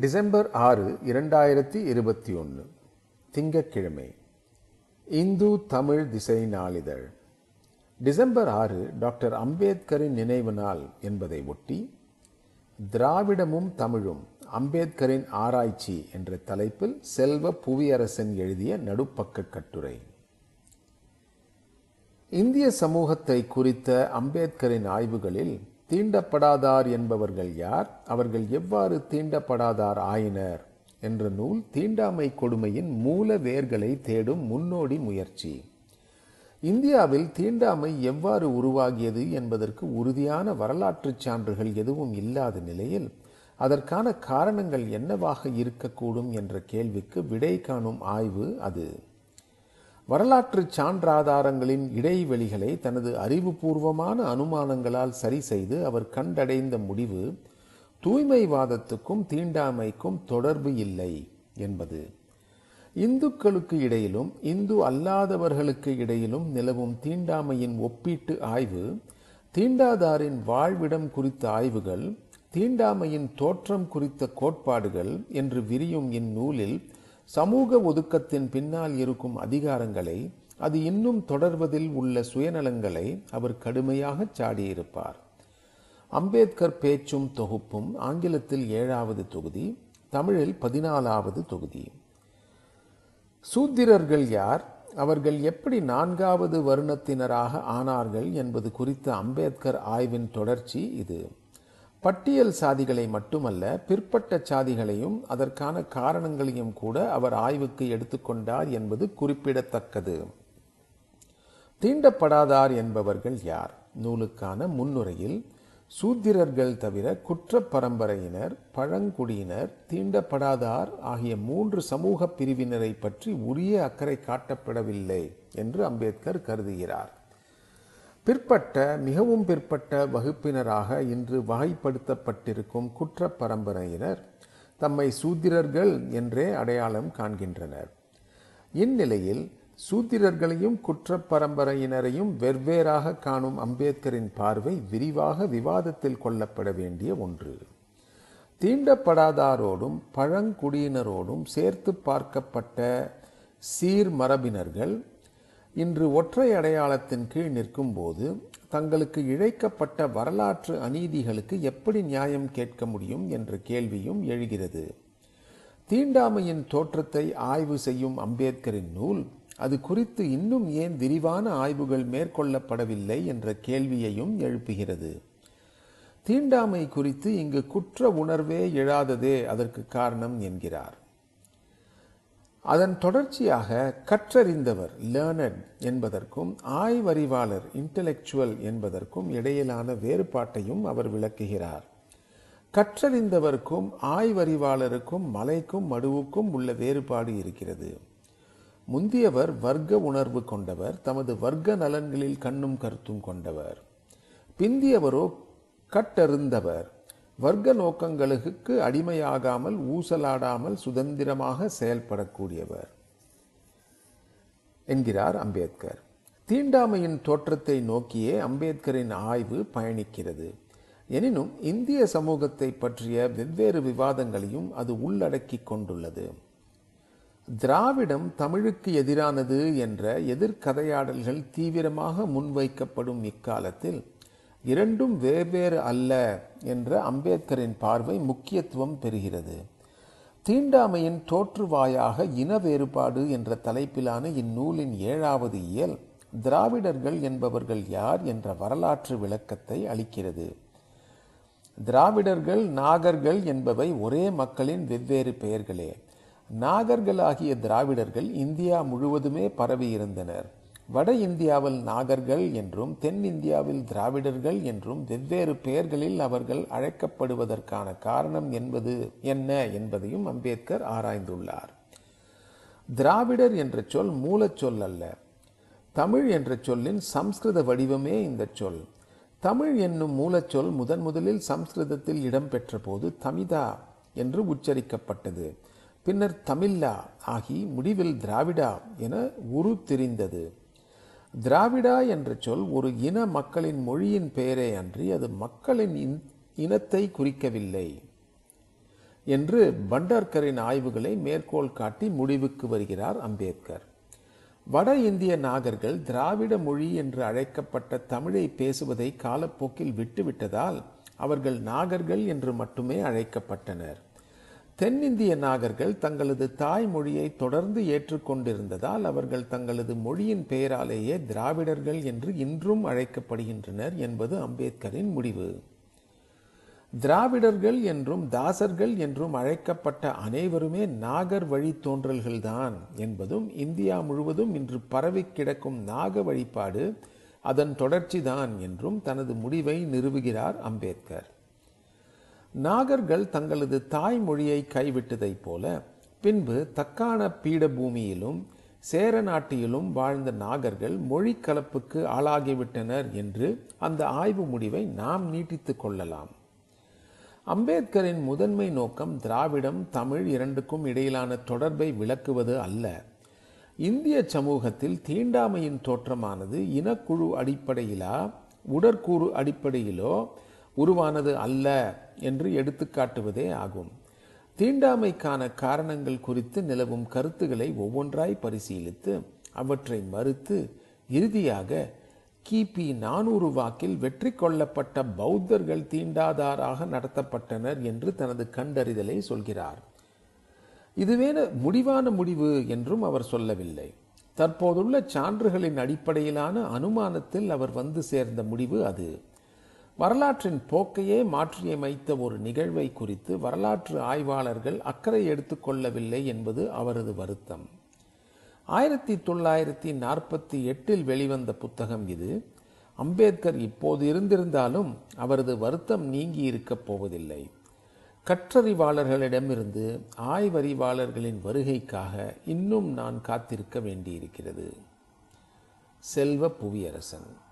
December ஆறு இரண்டாயிரத்தி இருபத்தி ஒன்று திங்கட்கிழமை. இந்து தமிழ் திசை நாளிதழ். டிசம்பர் ஆறு டாக்டர் அம்பேத்கரின் நினைவு நாள் என்பதை ஒட்டி திராவிடமும் தமிழும் அம்பேத்கரின் ஆராய்ச்சி என்ற தலைப்பில் செல்வ புவியரசன் எழுதிய நடுப்பக்க கட்டுரை. இந்திய சமூகத்தை குறித்த அம்பேத்கரின் ஆய்வுகளில் தீண்டப்படாதார் என்பவர்கள் யார்? அவர்கள் எவ்வாறு தீண்டப்படாதார் ஆயினர்? என்ற நூல் தீண்டாமை கொடுமையின் மூல வேர்களை தேடும் முன்னோடி முயற்சி. இந்தியாவில் தீண்டாமை எவ்வாறு உருவாகியது என்பதற்கு உறுதியான வரலாற்றுச் சான்றுகள் எதுவும் இல்லாத நிலையில் அதற்கான காரணங்கள் என்னவாக இருக்கக்கூடும் என்ற கேள்விக்கு விடை காணும் ஆய்வு அது. வரலாற்று சான்றாதாரங்களின் இடைவெளிகளை தனது அறிவுபூர்வமான அனுமானங்களால் சரி செய்து அவர் கண்டடைந்த முடிவு தூய்மைவாதத்துக்கும் தீண்டாமைக்கும் தொடர்பு இல்லை என்பது. இந்துக்களுக்கு இடையிலும் இந்து அல்லாதவர்களுக்கு இடையிலும் நிலவும் தீண்டாமையின் ஒப்பீட்டு ஆய்வு தீண்டாதாரின் வாழ்விடம் குறித்த ஆய்வுகள் தீண்டாமையின் தோற்றம் குறித்த கோட்பாடுகள் என்று விரியும் இந்நூலில் சமூக ஒதுக்கத்தின் பின்னால் இருக்கும் அதிகாரங்களை அது இன்னும் தொடர்வதில் உள்ள சுயநலங்களை அவர் கடுமையாக சாடியிருப்பார். அம்பேத்கர் பேச்சும் தொகுப்பும் ஆங்கிலத்தில் ஏழாவது தொகுதி தமிழில் பதினாலாவது தொகுதி. சூத்திரர்கள் யார்? அவர்கள் எப்படி நான்காவது வருணத்தினராக ஆனார்கள் என்பது குறித்த அம்பேத்கர் ஆய்வின் தொடர்ச்சி இது. பட்டியல் சாதிகளை மட்டுமல்ல பிற்பட்ட சாதிகளையும் அதற்கான காரணங்களையும் கூட அவர் ஆய்வுக்கு எடுத்துக்கொண்டார் என்பது குறிப்பிடத்தக்கது. தீண்டப்படாதார் என்பவர்கள் யார்? நூலுக்கான முன்னுரையில் சூத்திரர்கள் தவிர குற்ற பரம்பரையினர் பழங்குடியினர் தீண்டப்படாதார் ஆகிய மூன்று சமூக பிரிவினரை பற்றி உரிய அக்கறை காட்டப்படவில்லை என்று அம்பேத்கர் கருதுகிறார். பிற்பட்ட மிகவும் பிற்பட்ட வகுப்பினராக இன்று வகைப்படுத்தப்பட்டிருக்கும் குற்ற பரம்பரையினர் தம்மை சூத்திரர்கள் என்றே அடையாளம் காண்கின்றனர். இந்நிலையில் சூத்திரர்களையும் குற்ற பரம்பரையினரையும் வெவ்வேறாக காணும் அம்பேத்கரின் பார்வை விரிவாக விவாதத்தில் கொள்ளப்பட வேண்டிய ஒன்று. தீண்டப்படாதாரோடும் பழங்குடியினரோடும் சேர்த்து பார்க்கப்பட்ட சீர்மரபினர்கள் இன்று ஒற்றை அடையாளத்தின் கீழ் நிற்கும் போது தங்களுக்கு இழைக்கப்பட்ட வரலாற்று அநீதிகளுக்கு எப்படி நியாயம் கேட்க முடியும் என்ற கேள்வியும் எழுகிறது. தீண்டாமையின் தோற்றத்தை ஆய்வு செய்யும் அம்பேத்கரின் நூல் அது குறித்து இன்னும் ஏன் விரிவான ஆய்வுகள் மேற்கொள்ளப்படவில்லை என்ற கேள்வியையும் எழுப்புகிறது. தீண்டாமை குறித்து இங்கு குற்ற உணர்வே எழாததே அதற்கு காரணம் என்கிறார். அதன் தொடர்ச்சியாக கற்றறிந்தவர் லேர்னட் என்பதற்கும் ஆய்வறிவாளர் இன்டலெக்சுவல் என்பதற்கும் இடையிலான வேறுபாட்டையும் அவர் விளக்குகிறார். கற்றறிந்தவருக்கும் ஆய்வறிவாளருக்கும் மலைக்கும் மடுவுக்கும் உள்ள வேறுபாடு இருக்கிறது. முந்தியவர் வர்க்க உணர்வு கொண்டவர் தமது வர்க்க நலன்களில் கண்ணும் கருத்தும் கொண்டவர். பிந்தியவரோ கட்டறிந்தவர். வர்க்க நோக்கங்களுக்கு அடிமையாகாமல் ஊசலாடாமல் சுதந்திரமாக செயல்படக்கூடியவர் என்கிறார் அம்பேத்கர். தீண்டாமையின் தோற்றத்தை நோக்கியே அம்பேத்கரின் ஆய்வு பயணிக்கிறது. எனினும் இந்திய சமூகத்தை பற்றிய வெவ்வேறு விவாதங்களையும் அது உள்ளடக்கி கொண்டுள்ளது. திராவிடம் தமிழுக்கு எதிரானது என்ற எதிர்கதையாடல்கள் தீவிரமாக முன்வைக்கப்படும் இக்காலத்தில் இரண்டும் வெவ்வேறு அல்ல என்ற அம்பேத்கரின் பார்வை முக்கியத்துவம் பெறுகிறது. தீண்டாமையின் தோற்றுவாயாக இன வேறுபாடு என்ற தலைப்பிலான இந்நூலின் ஏழாவது இயல் திராவிடர்கள் என்பவர்கள் யார் என்ற வரலாற்று விளக்கத்தை அளிக்கிறது. திராவிடர்கள் நாகர்கள் என்பவை ஒரே மக்களின் வெவ்வேறு பெயர்களே. நாகர்களாகிய திராவிடர்கள் இந்தியா முழுவதுமே பரவியிருந்தனர். வட இந்தியாவில் நாகர்கள் என்றும் தென்னிந்தியாவில் திராவிடர்கள் என்றும் வெவ்வேறு பெயர்களில் அவர்கள் அழைக்கப்படுவதற்கான காரணம் என்பது என்ன என்பதையும் அம்பேத்கர் ஆராய்ந்துள்ளார். திராவிடர் என்ற சொல் மூலச்சொல் அல்ல. தமிழ் என்ற சொல்லின் சம்ஸ்கிருத வடிவமே இந்த சொல். தமிழ் என்னும் மூலச்சொல் முதன் முதலில் சம்ஸ்கிருதத்தில் இடம்பெற்ற போது தமிதா என்று உச்சரிக்கப்பட்டது. பின்னர் தமிழா ஆகி முடிவில் திராவிடா என உரு தெரிந்தது திராவிடா என்ற சொல் ஒரு இன மக்களின் மொழியின் பெயரே அன்றி அது மக்களின் இன்- இனத்தை குறிக்கவில்லை என்று பண்டர்கரின் ஆய்வுகளை மேற்கோள் காட்டி முடிவுக்கு வருகிறார் அம்பேத்கர். வட இந்திய நாகர்கள் திராவிட மொழி என்று அழைக்கப்பட்ட தமிழை பேசுவதை காலப்போக்கில் விட்டுவிட்டதால் அவர்கள் நாகர்கள் என்று மட்டுமே அழைக்கப்பட்டனர். தென்னிந்திய நாகர்கள் தங்களது தாய்மொழியை தொடர்ந்து ஏற்றுக்கொண்டிருந்ததால் அவர்கள் தங்களது மொழியின் பெயராலேயே திராவிடர்கள் என்று இன்றும் அழைக்கப்படுகின்றனர் என்பது அம்பேத்கரின் முடிவு. திராவிடர்கள் என்றும் தாசர்கள் என்றும் அழைக்கப்பட்ட அனைவருமே நாகர் வழி தோன்றல்கள்தான் என்பதும் இந்தியா முழுவதும் இன்று பரவி கிடக்கும் நாக வழிபாடு அதன் தொடர்ச்சிதான் என்றும் தனது முடிவை நிறுவுகிறார் அம்பேத்கர். நாகர்கள் தங்களது தாய்மொழியை கைவிட்டதைப் போல பின்பு தக்கான பீடபூமியிலும் சேர நாட்டிலும் வாழ்ந்த நாகர்கள் மொழி கலப்புக்கு ஆளாகிவிட்டனர் என்று அந்த ஆய்வு முடிவை நாம் நீட்டித்துக் கொள்ளலாம். அம்பேத்கரின் முதன்மை நோக்கம் திராவிடம் தமிழ் இரண்டுக்கும் இடையிலான தொடர்பை விளக்குவது அல்ல. இந்திய சமூகத்தில் தீண்டாமையின் தோற்றமானது இனக்குழு அடிப்படையிலா உடற்கூறு அடிப்படையிலோ உருவானது அல்ல. என்று எடுத்துக்காட்டுவதே ஆகும். தீண்டாமைக்கான காரணங்கள் குறித்து நிலவும் கருத்துக்களை ஒவ்வொன்றாய் பரிசீலித்து அவற்றை மறுத்து இறுதியாக கிபி நானூறு வாக்கில் வெற்றி கொள்ளப்பட்ட பௌத்தர்கள் தீண்டாதாராக நடத்தப்பட்டனர் என்று தனது கண்டறிதலை சொல்கிறார். இதுவே முடிவான முடிவு என்றும் அவர் சொல்லவில்லை. தற்போதுள்ள சான்றுகளின் அடிப்படையிலான அனுமானத்தில் அவர் வந்து சேர்ந்த முடிவு அது. வரலாற்றின் போக்கையே மாற்றியமைத்த ஒரு நிகழ்வை குறித்து வரலாற்று ஆய்வாளர்கள் அக்கறை எடுத்துக்கொள்ளவில்லை என்பது அவரது வருத்தம். ஆயிரத்தி தொள்ளாயிரத்தி நாற்பத்தி எட்டில் வெளிவந்த புத்தகம் இது. அம்பேத்கர் இப்போது இருந்திருந்தாலும் அவரது வருத்தம் நீங்கி இருக்கப் போவதில்லை. கற்றறிவாளர்களிடமிருந்து ஆய்வறிவாளர்களின் வருகைக்காக இன்னும் நான் காத்திருக்க வேண்டியிருக்கிறது. செல்வ புவியரசன்.